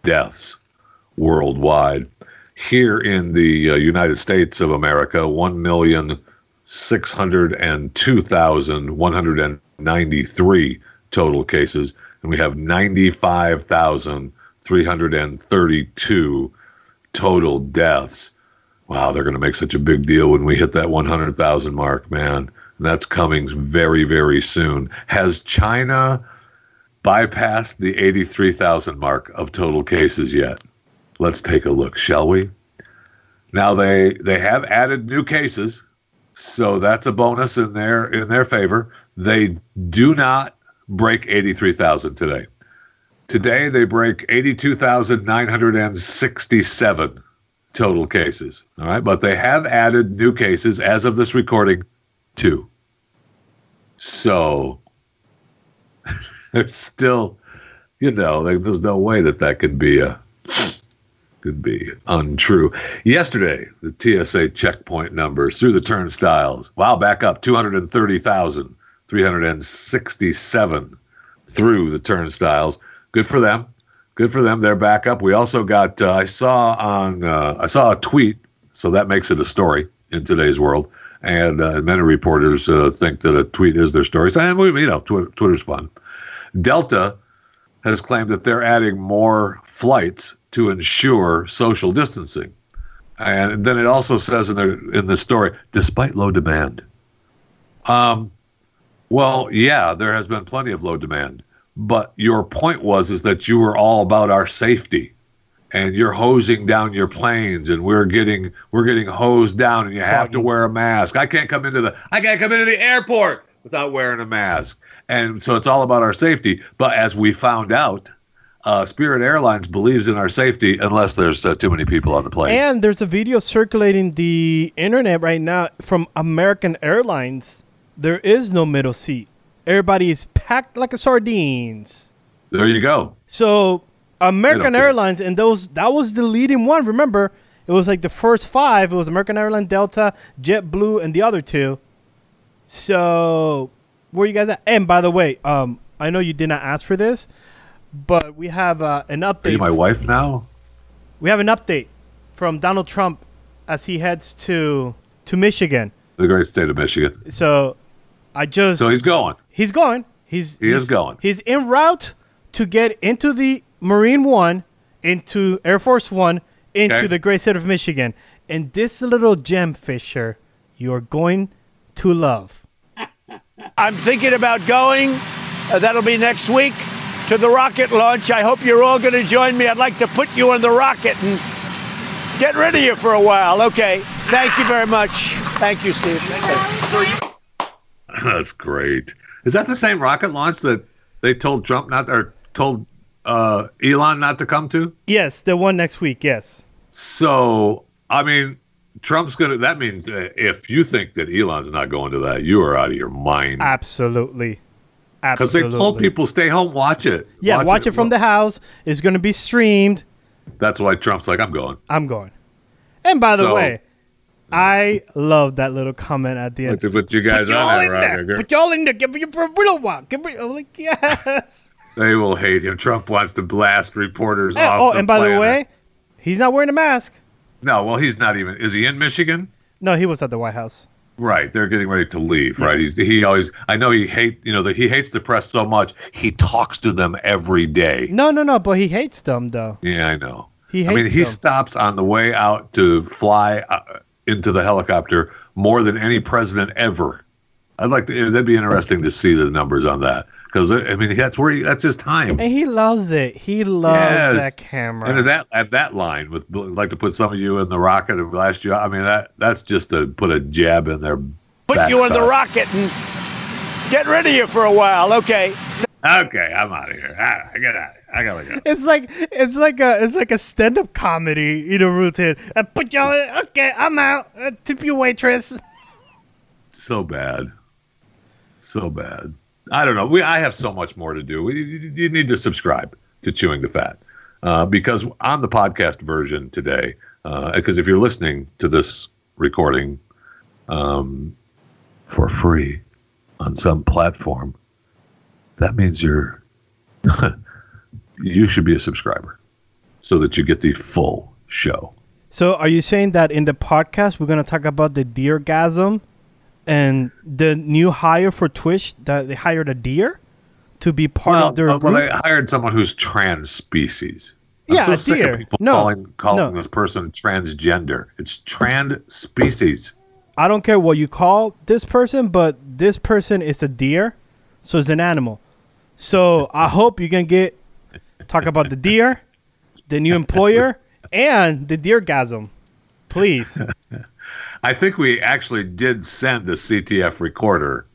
deaths worldwide. Here in the uh, United States of America, 1,602,193 total cases, and we have 95,332 total deaths. Wow, they're going to make such a big deal when we hit that 100,000 mark, man. And that's coming very, very soon. Has China bypassed the 83,000 mark of total cases yet? Let's take a look, shall we? Now they they have added new cases, so that's a bonus in their in their favor. They do not break 83,000 today. Today they break 82,967 total cases. All right, but they have added new cases as of this recording, two. So there's still, you know, there's no way that that could be a could be untrue. Yesterday, the TSA checkpoint numbers through the turnstiles. Wow, back up 230,367 through the turnstiles. Good for them. Good for them. They're back up. We also got. Uh, I saw on. Uh, I saw a tweet, so that makes it a story in today's world. And uh, many reporters uh, think that a tweet is their story. So, and we, you know, Twitter, Twitter's fun. Delta has claimed that they're adding more flights to ensure social distancing. And then it also says in the in the story, despite low demand. Um, well, yeah, there has been plenty of low demand, but your point was is that you were all about our safety, and you're hosing down your planes, and we're getting we're getting hosed down, and you have to wear a mask. I can't come into the I can't come into the airport without wearing a mask, and so it's all about our safety. But as we found out, uh, Spirit Airlines believes in our safety unless there's uh, too many people on the plane. And there's a video circulating the internet right now from American Airlines. There is no middle seat. Everybody is packed like a sardines. there you go. So American care. Airlines and those that was the leading one. Remember, it was like the first five. It was American Airlines, Delta, JetBlue, and the other two. So where you guys at? And by the way, um, I know you did not ask for this, but we have uh, an Are update. you my wife now? we have an update from Donald Trump as he heads to to Michigan. The great state of Michigan. So I just So he's going. he's going. He's He is going. He's en route to get into the Marine One, into Air Force One, into Okay. the great state of Michigan. And this little gem, Fisher, you're going to love. I'm thinking about going. Uh, that'll be next week to the rocket launch. I hope you're all going to join me. I'd like to put you on the rocket and get rid of you for a while. Okay. Thank you very much. Thank you, Steve. That's great. Is that the same rocket launch that they told Trump not or told uh, Elon not to come to? Yes, the one next week. Yes. So I mean, Trump's gonna. That means uh, if you think that Elon's not going to that, you are out of your mind. Absolutely. Absolutely. Because they told people stay home, watch it. Yeah, watch, it. from the house. It's going to be streamed. That's why Trump's like, I'm going. I'm going. And by the So- way, I love that little comment at the end. To put you guys Put y'all in there. Put y'all in there. Give me for a little while. Give me. I'm like, yes. They will hate him. Trump wants to blast reporters Eh, off. oh, and by the way, he's not wearing a mask. No. Well, he's not even. Is he in Michigan? No, he was at the White House. Right, they're getting ready to leave. Right, he's he always. I know he hate you know that he hates the press so much. He talks to them every day. No, no, no. But he hates them though. Yeah, I know. He hates I mean, hates he stops on the way out to fly uh, into the helicopter more than any president ever. I'd like to. That'd be interesting to see the numbers on that because I mean that's where he, that's his time. And he loves it. He loves Yes. that camera. And at that at that line with like to put some of you in the rocket and blast you. I mean that that's just to put a jab in there. Put you in the rocket and get rid of you for a while. Okay. Okay, I'm out of here. I, I get out. I gotta go. it's like it's like a it's like a stand up comedy, you know, routine. I put y'all in. Okay, I'm out. Uh, tip you waitress. So bad. So bad. I don't know. We I have so much more to do. You, you need to subscribe to Chewing the Fat uh, because on the podcast version today, because if you're listening to this recording um, for free on some platform, that means you're you should be a subscriber so that you get the full show. So are you saying that in the podcast we're gonna talk about the deer gasm and the new hire for Twitch that they hired a deer to be part well, of their uh, group? well, they hired someone who's trans species. I'm Yeah, so a sick deer. of people No, calling calling no. this person transgender. It's trans species. I don't care what you call this person, but this person is a deer, so it's an animal. So I hope you can get talk about the deer, the new employer, and the deer gasm. Please. I think we actually did send the CTF recorder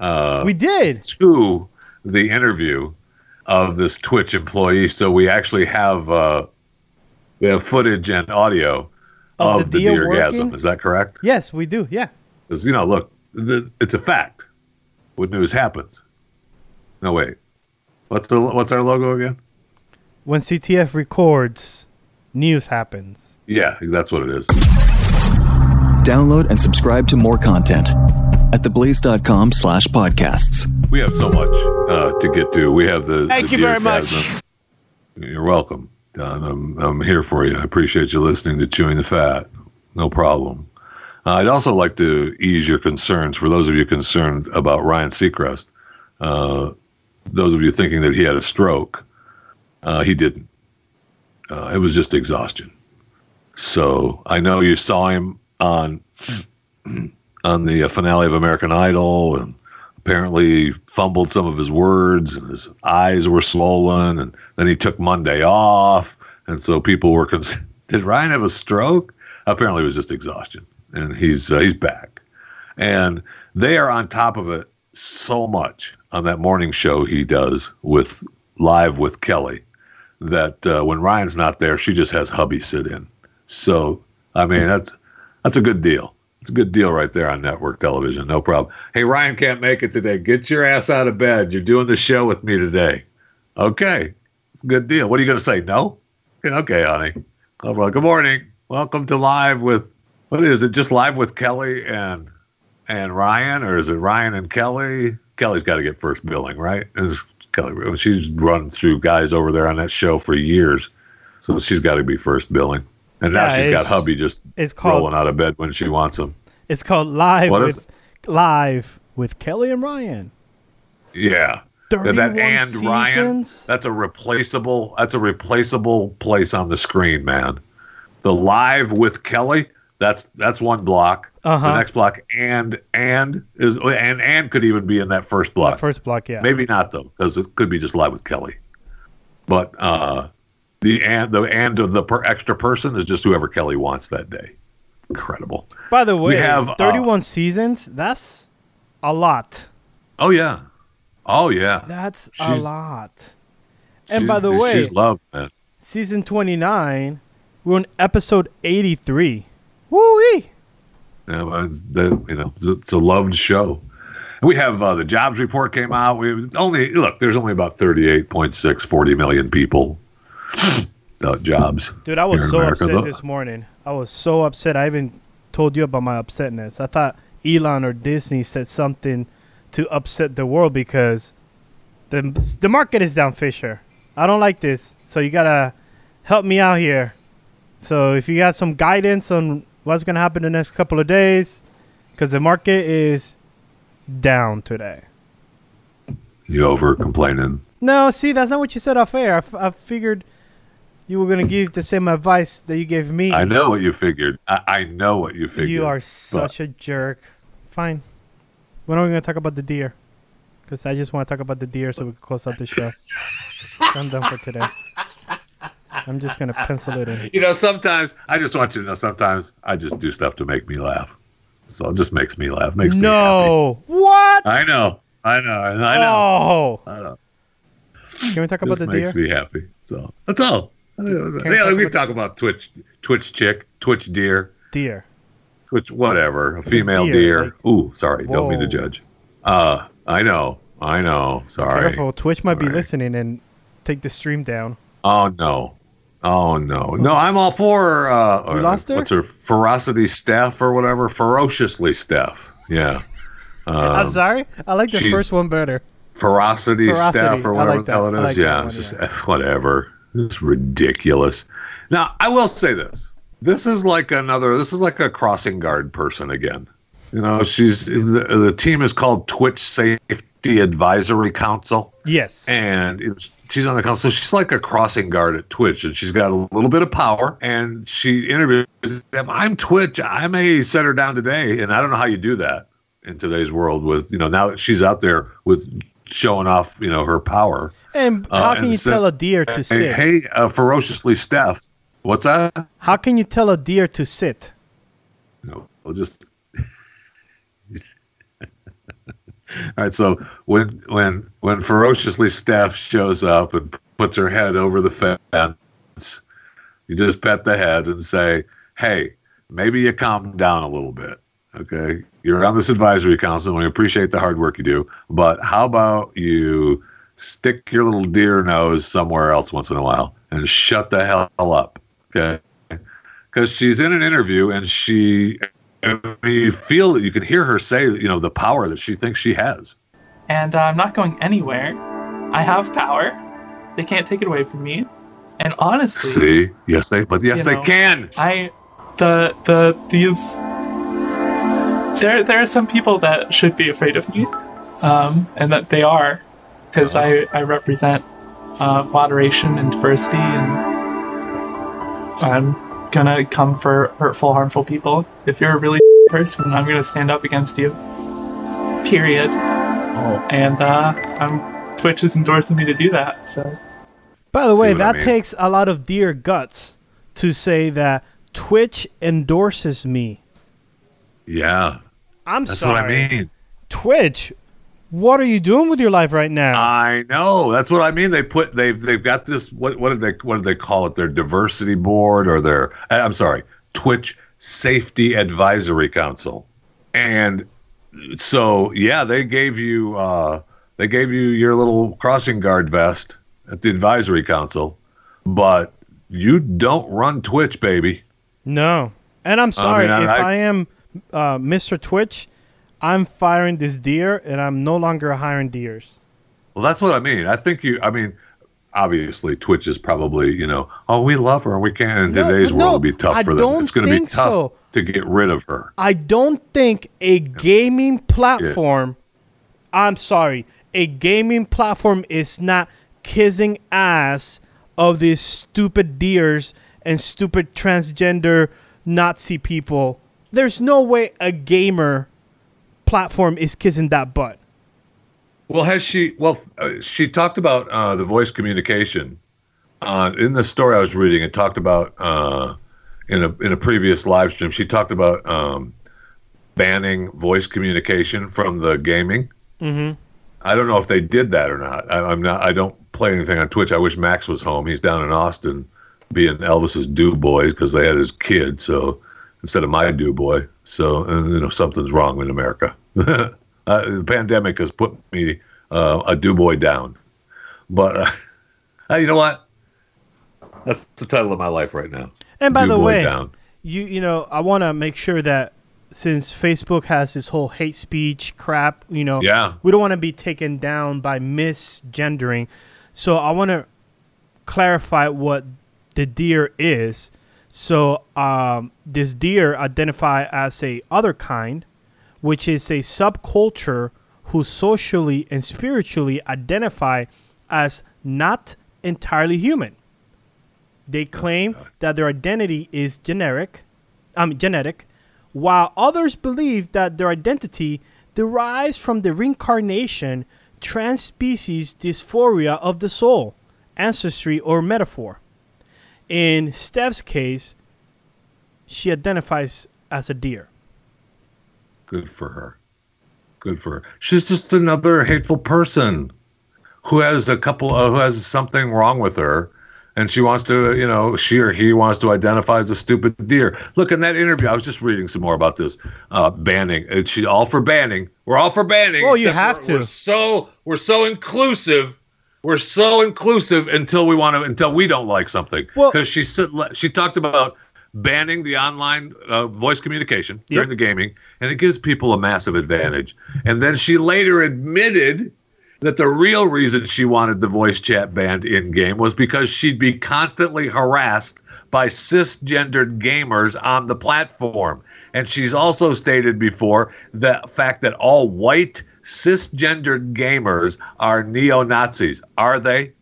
uh, we did. to the interview of this Twitch employee, so we actually have uh, we have footage and audio Of of, the the, working? Is that correct? Yes, we do. Yeah. Because you know, look, the, it's a fact. When news happens. No wait, what's the what's our logo again? When CTF records, news happens. Yeah, that's what it is. Download and subscribe to more content at theblaze.com slash podcasts. We have so much uh, to get to. We have the. Thank the you very deer much. You're welcome, Don. I'm I'm here for you. I appreciate you listening to Chewing the Fat. No problem. Uh, I'd also like to ease your concerns for those of you concerned about Ryan Seacrest. Uh, those of you thinking that he had a stroke, uh, he didn't. Uh, it was just exhaustion. So I know you saw him on on the uh, finale of American Idol, and apparently fumbled some of his words, and his eyes were swollen, and then he took Monday off, and so people were cons- did Ryan have a stroke? Apparently, it was just exhaustion, and he's uh, he's back, and they are on top of it so much on that morning show he does with live with Kelly that uh, when Ryan's not there, she just has hubby sit in. So I mean that's that's a good deal. It's a good deal right there on network television. No problem. Hey, Ryan can't make it today. Get your ass out of bed. You're doing the show with me today. Okay. It's good deal. What are you going to say? No? Okay, honey. Good morning. Welcome to Live with, what is it? Just Live with Kelly and and Ryan? Or is it Ryan and Kelly? Kelly's got to get first billing, right? Is Kelly, she's run through guys over there on that show for years. So she's got to be first billing. And now Yeah, she's got hubby just It's called rolling out of bed when she wants him. it's called live What with live with Kelly and Ryan. Yeah. That, that and Ryan, that's a replaceable that's a replaceable place on the screen, man. The live with Kelly, that's that's one block. Uh-huh. The next block and and is and and could even be in that first block. First block, yeah. Maybe not though, because it could be just live with Kelly. But uh the and the and of the per extra person is just whoever Kelly wants that day. Incredible. By the way, we have, uh, 31 seasons, that's a lot. Oh yeah. Oh yeah. That's a lot. And by the way, she's loved, man. season 29, we're on episode 83. Woo-wee! Yeah, but the, you know, it's a- it's a loved show. We have uh, the jobs report came out. We only look. There's only about 38.6, 40 million people uh, jobs. Dude, I was so America. upset Look, this morning. I was so upset. I even told you about my upsetness. I thought Elon or Disney said something to upset the world because the the market is down, Fisher. I don't like this. So you gotta help me out here. So if you got some guidance on what's gonna happen the next couple of days, because the market is down today. You over complaining? No, see, that's not what you said off air. I, f- I figured you were gonna give the same advice that you gave me. I know what you figured. I, I know what you figured. You are such a jerk. Fine. When are we going to talk about the deer? Because I just want to talk about the deer so we can close out the show. I'm done for today. I'm just going to pencil it in. You know, sometimes I just want you to know. Sometimes I just do stuff to make me laugh. So it just makes me laugh. Makes me No. What? I know. I know. I know. Oh. I know. Can we talk about Just the deer? makes me happy. So that's all. We Yeah, talk we about- talk about Twitch, Twitch chick, Twitch deer, Deer. Twitch whatever, a female deer, deer. like- Ooh, sorry, don't mean to judge. Uh, I know. I know. Sorry. Careful, Twitch might be listening and take the stream down. Oh no. Oh no. No, I'm all for uh You lost her? what's her ferocity staff or whatever? Ferociously staff. Yeah. I'm Um, sorry. I like the first one better. ferocity, Ferocity. staff or whatever like the hell it is. like yeah, one, it's just eh, whatever. It's ridiculous. Now, I will say this. This is like another this is like a crossing guard person again. You know, she's the, the team is called Twitch Safety Advisory Council Yes. and was, she's on the council. She's like a crossing guard at Twitch, and she's got a little bit of power. And she interviews them. I'm Twitch. I may set her down today, and I don't know how you do that in today's world. With you know now that she's out there with showing off, you know her power. And uh, how can and you so- tell a deer to Hey, sit? hey uh, ferociously, Steph. What's that? How can you tell a deer to sit? You know, we'll just. All right, so when when when ferociously Steph shows up and puts her head over the fence, you just pet the head and say, "Hey, maybe you calm down a little bit, okay? You're on this advisory council, and we appreciate the hard work you do, but how about you stick your little deer nose somewhere else once in a while and shut the hell up, okay?" Because she's in an interview and she I mean, you feel that you can hear her say, you know, the power that she thinks she has. and uh, I'm not going anywhere. I have power. They can't take it away from me. And honestly, See, yes, they, but yes, they know. can. I the the these there there are some people that should be afraid of me, um, and that they are, because I I represent uh, moderation and diversity, and I'm gonna come for hurtful, harmful people. If you're a really person, I'm gonna stand up against you. Period. Oh, And uh, I'm Twitch is endorsing me to do that. So By the See way, what I that mean? takes a lot of dear guts to say that Twitch endorses me. yeah, I'm that's sorry. what I mean. Twitch, what are you doing with your life right now? I know. That's what I mean. They put they've they've got this. What what did they what did they call it? Their diversity board or their uh, I'm sorry, Twitch Safety Advisory Council, and so yeah, they gave you uh, they gave you your little crossing guard vest at the advisory council, but you don't run Twitch, baby. no. And I'm sorry I- if I- I, am uh, Mr. Twitch. I'm firing this deer, and I'm no longer hiring deers. Well, that's what I mean. I think you. I mean, obviously, Twitch is probably you know, oh, we love her and we can. In No, today's but world, it'll be tough I for them. It's going to be tough so. to get rid of her. I don't think a gaming platform. I'm sorry, a gaming platform is not kissing ass of these stupid deers and stupid transgender Nazi people. There's no way a gamer platform is kissing that butt. Well, has she? Well, uh, she talked about uh, the voice communication. Uh, in the story I was reading, it talked about uh, in a in a previous live stream. She talked about um, banning voice communication from the gaming. Mm-hmm. I don't know if they did that or not. I, I'm not. I don't play anything on Twitch. I wish Max was home. He's down in Austin, being Elvis's do boys because they had his kid. So instead of my do boy, so you know something's wrong in America. uh, the pandemic has put me uh, a do boy down. But uh, hey, you know what? That's the title of my life right now. And by the way, down. you you know, I want to make sure that since Facebook has this whole hate speech crap, you know, Yeah. we don't want to be taken down by misgendering. So I want to clarify what the deer is. So um, this deer identify as a other kind, which is a subculture who socially and spiritually identify as not entirely human. They claim that their identity is generic, um, genetic, while others believe that their identity derives from the reincarnation, transspecies dysphoria of the soul, ancestry, or metaphor. In Steph's case, she identifies as a deer. Good for her. Good for her. She's just another hateful person who has a couple of, who has something wrong with her and she wants to, you know, she or he wants to identify as a stupid deer. Look in that interview. I was just reading some more about this uh, banning. She all for banning. We're all for banning. Well, you have we're- to. We're so we're so inclusive. We're so inclusive until we want to until we don't like something. Well- because she said she talked about banning the online uh, voice communication during the gaming, and it gives people a massive advantage. And then she later admitted that the real reason she wanted the voice chat banned in game was because she'd be constantly harassed by cisgendered gamers on the platform. And she's also stated before the fact that all white cisgendered gamers are neo Nazis. Are they?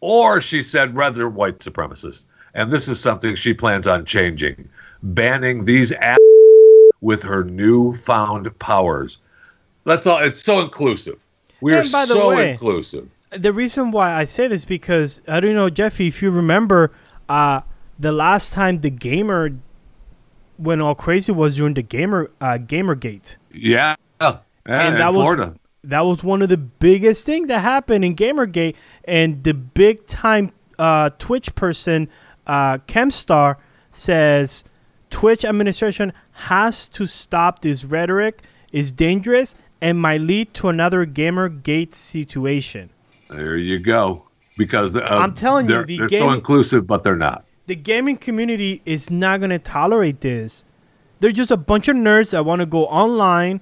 Or she said rather white supremacists. And this is something she plans on changing, banning these apps with her newfound powers. That's all. It's so inclusive. We are by the so way- inclusive. the reason why I say this because I don't know, Jeffy, if you remember, uh, the last time the gamer went all crazy was during the gamer uh, GamerGate. Yeah. yeah And that was- Florida. That was one of the biggest thing that happened in GamerGate, and the big time uh, Twitch person, uh, Keemstar, says Twitch administration has to stop this rhetoric. is dangerous and might lead to another GamerGate situation. There you go. Because the, uh, I'm telling you, they're, the they're so inclusive, but they're not. the gaming community is not going to tolerate this. They're just a bunch of nerds that want to go online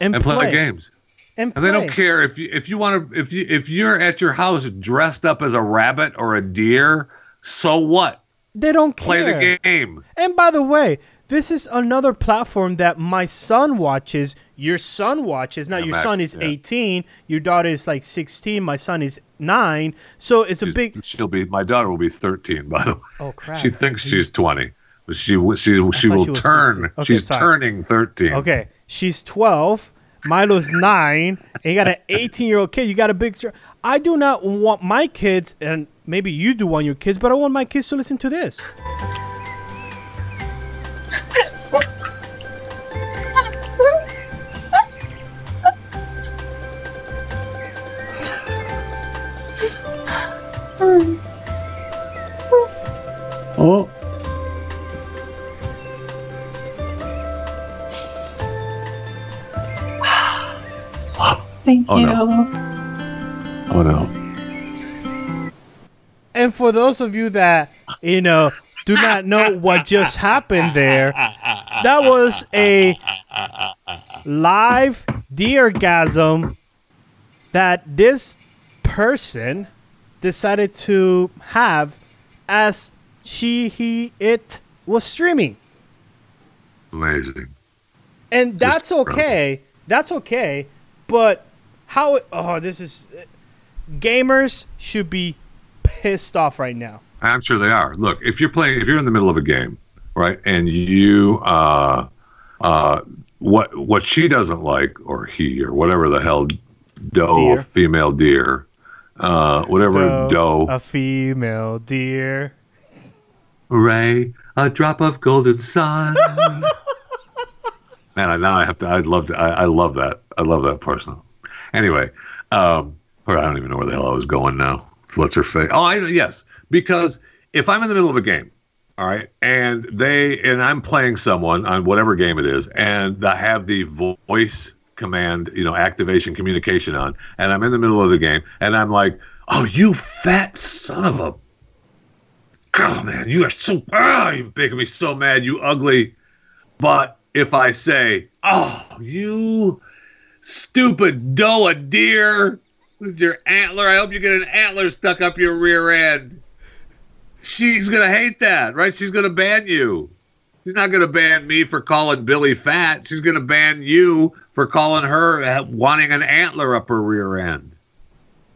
and, And play, play games. And, And they don't care if you if you want to if you if you're at your house dressed up as a rabbit or a deer, so what? They don't care. Play the game. And by the way, this is another platform that my son watches. Your son watches. Now, Yeah, your Max, son is yeah. 18. Your daughter is like 16. My son is nine. So it's a big. She'll be my daughter will be 13 by the way. Oh crap! She thinks she's 20. But she she she will she turn. Okay, she's sorry. turning 13. Okay, she's 12. Milo's nine, and you got an 18 year old kid. You got a big. I do not want my kids, and maybe you do want your kids, but I want my kids to listen to this. Oh. Thank Oh, you. no. Oh no. And for those of you that, you know, do not know what just happened there, that was a live deergasm that this person decided to have as she, he, it was streaming. Amazing. And that's okay. That's okay. But how, oh, this is, gamers should be pissed off right now. I'm sure they are. Look, if you're playing, if you're in the middle of a game, right, and you, uh, uh, what what she doesn't like, or he, or whatever the hell, doe, Deer. female deer, uh, whatever doe, A female deer. Ray, a drop of golden sun. Man, I now I have to. I'd love to. I, I love that. I love that person. Anyway, um, or I don't even know where the hell I was going now. What's her face? Oh, I yes, because if I'm in the middle of a game, all right, and they and I'm playing someone on whatever game it is, and I have the voice command, you know, activation communication on, and I'm in the middle of the game, and I'm like, "Oh, you fat son of a God, man, you are so ah, you're making me so mad, you ugly. But if I say, oh, you stupid doe a deer with your antler, I hope you get an antler stuck up your rear end. She's gonna hate that, right? She's gonna ban you. She's not gonna ban me for calling Billy fat. She's gonna ban you for calling her wanting an antler up her rear end.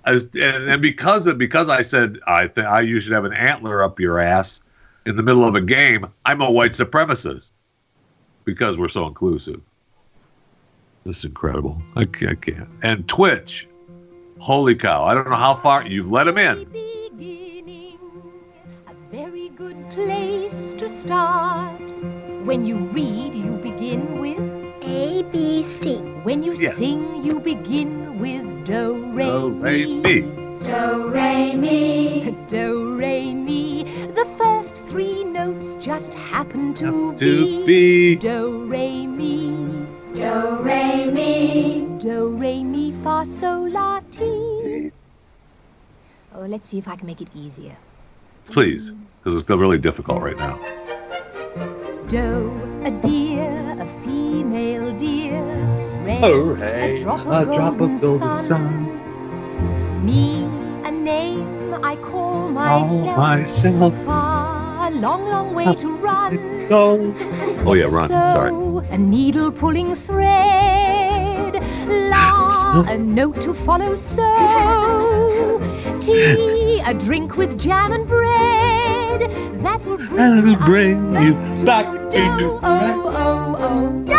As, and, and because of because I said I think I you should have an antler up your ass in the middle of a game, I'm a white supremacist because we're so inclusive. This is incredible. I I can't. And Twitch, holy cow! I don't know how far you've let him in. beginning, a very good place to start. When you read, you begin with A B C. When you Yes. sing, you begin with do, re, Do, re, mi. mi. Do Do, re, mi. Do, re, mi. The first three notes just happen to, To be. Do, re, mi. Do, re, mi. Do, re, mi, fa, sol, la, ti. Oh, let's see if I can make it easier. Please, because it's really difficult right now. Do, a deer, a female deer. Re, Hooray, oh, a drop of, a drop of golden, golden sun. Me, a name I call myself. myself. Far, a long, long way to run. Go. Oh yeah, run. So, Sorry. A needle pulling thread. La, a note to follow. So, tea, a drink with jam and bread. That will bring, That'll us you back to into do. Oh, oh, oh, do.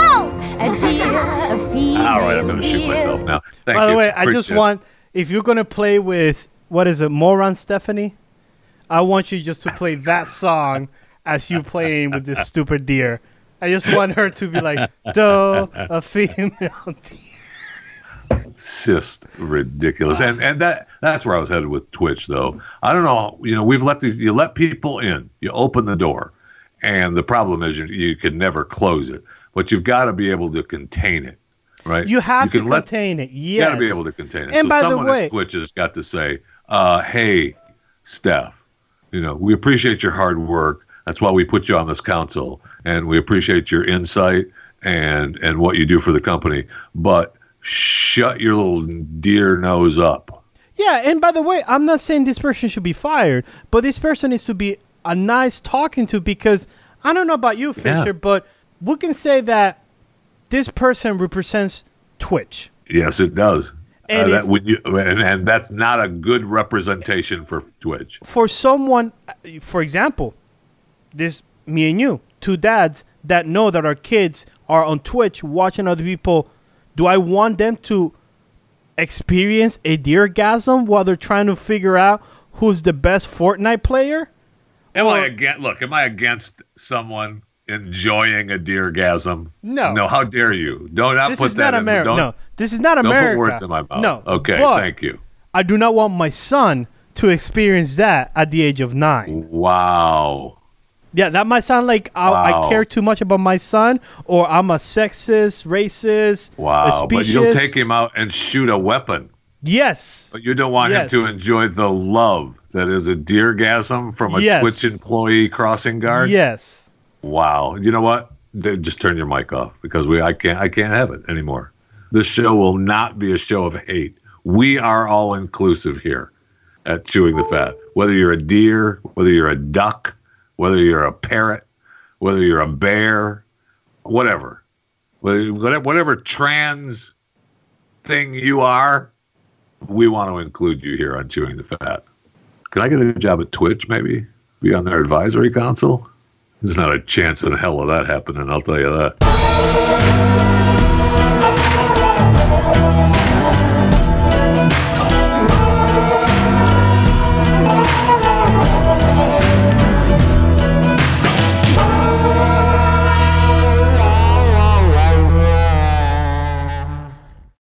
A deer, a female All right, I'm gonna shoot deer. myself now. Thank By you. the way, I just it. want if you're gonna play with what is it, Moron Stephanie, I want you just to play that song as you playing with this stupid deer. I just want her to be like, "Do a female deer." Just ridiculous, and and that that's where I was headed with Twitch, though. I don't know. You know, we've let these. You let people in. You open the door, and the problem is you, you can never close it. But you've got to be able to contain it, right? You have to can let- contain it. You got to be able to contain it. And so by the way- at Twitch has got to say, uh, "Hey, Steph, you know, we appreciate your hard work. That's why we put you on this council, and we appreciate your insight and and what you do for the company. But shut your little deer nose up." Yeah, and by the way, I'm not saying this person should be fired, but this person needs to be a nice talking to because I don't know about you, Fisher, Yeah. but we can say that this person represents Twitch. Yes, it does. And uh, that, when you, and, and that's not a good representation for Twitch. For someone, uh, for example, this me and you, two dads that know that our kids are on Twitch watching other people. Do I want them to experience a deergasm while they're trying to figure out who's the best Fortnite player? Am I against? Look, am I against someone enjoying a deergasm? No. No. How dare you? Don't not this put is that not in. America. No, this is not America. don't put words in my mouth. No. Okay. Thank you. I do not want my son to experience that at the age of nine. Wow. Yeah, that might sound like I, Wow. I care too much about my son, or I'm a sexist, racist, Wow. But you'll take him out and shoot a weapon. Yes. But you don't want Yes. him to enjoy the love that is a deergasm from a Yes. Twitch employee crossing guard. Yes. Wow. You know what? Just turn your mic off because we I can't I can't have it anymore. This show will not be a show of hate. We are all inclusive here at Chewing the Fat. Whether you're a deer, whether you're a duck, whether you're a parrot, whether you're a bear, whatever. Whatever, trans thing you are, we want to include you here on Chewing the Fat. Can I get a job at Twitch maybe? Be on their advisory council? There's not a chance in hell of that happening, I'll tell you that.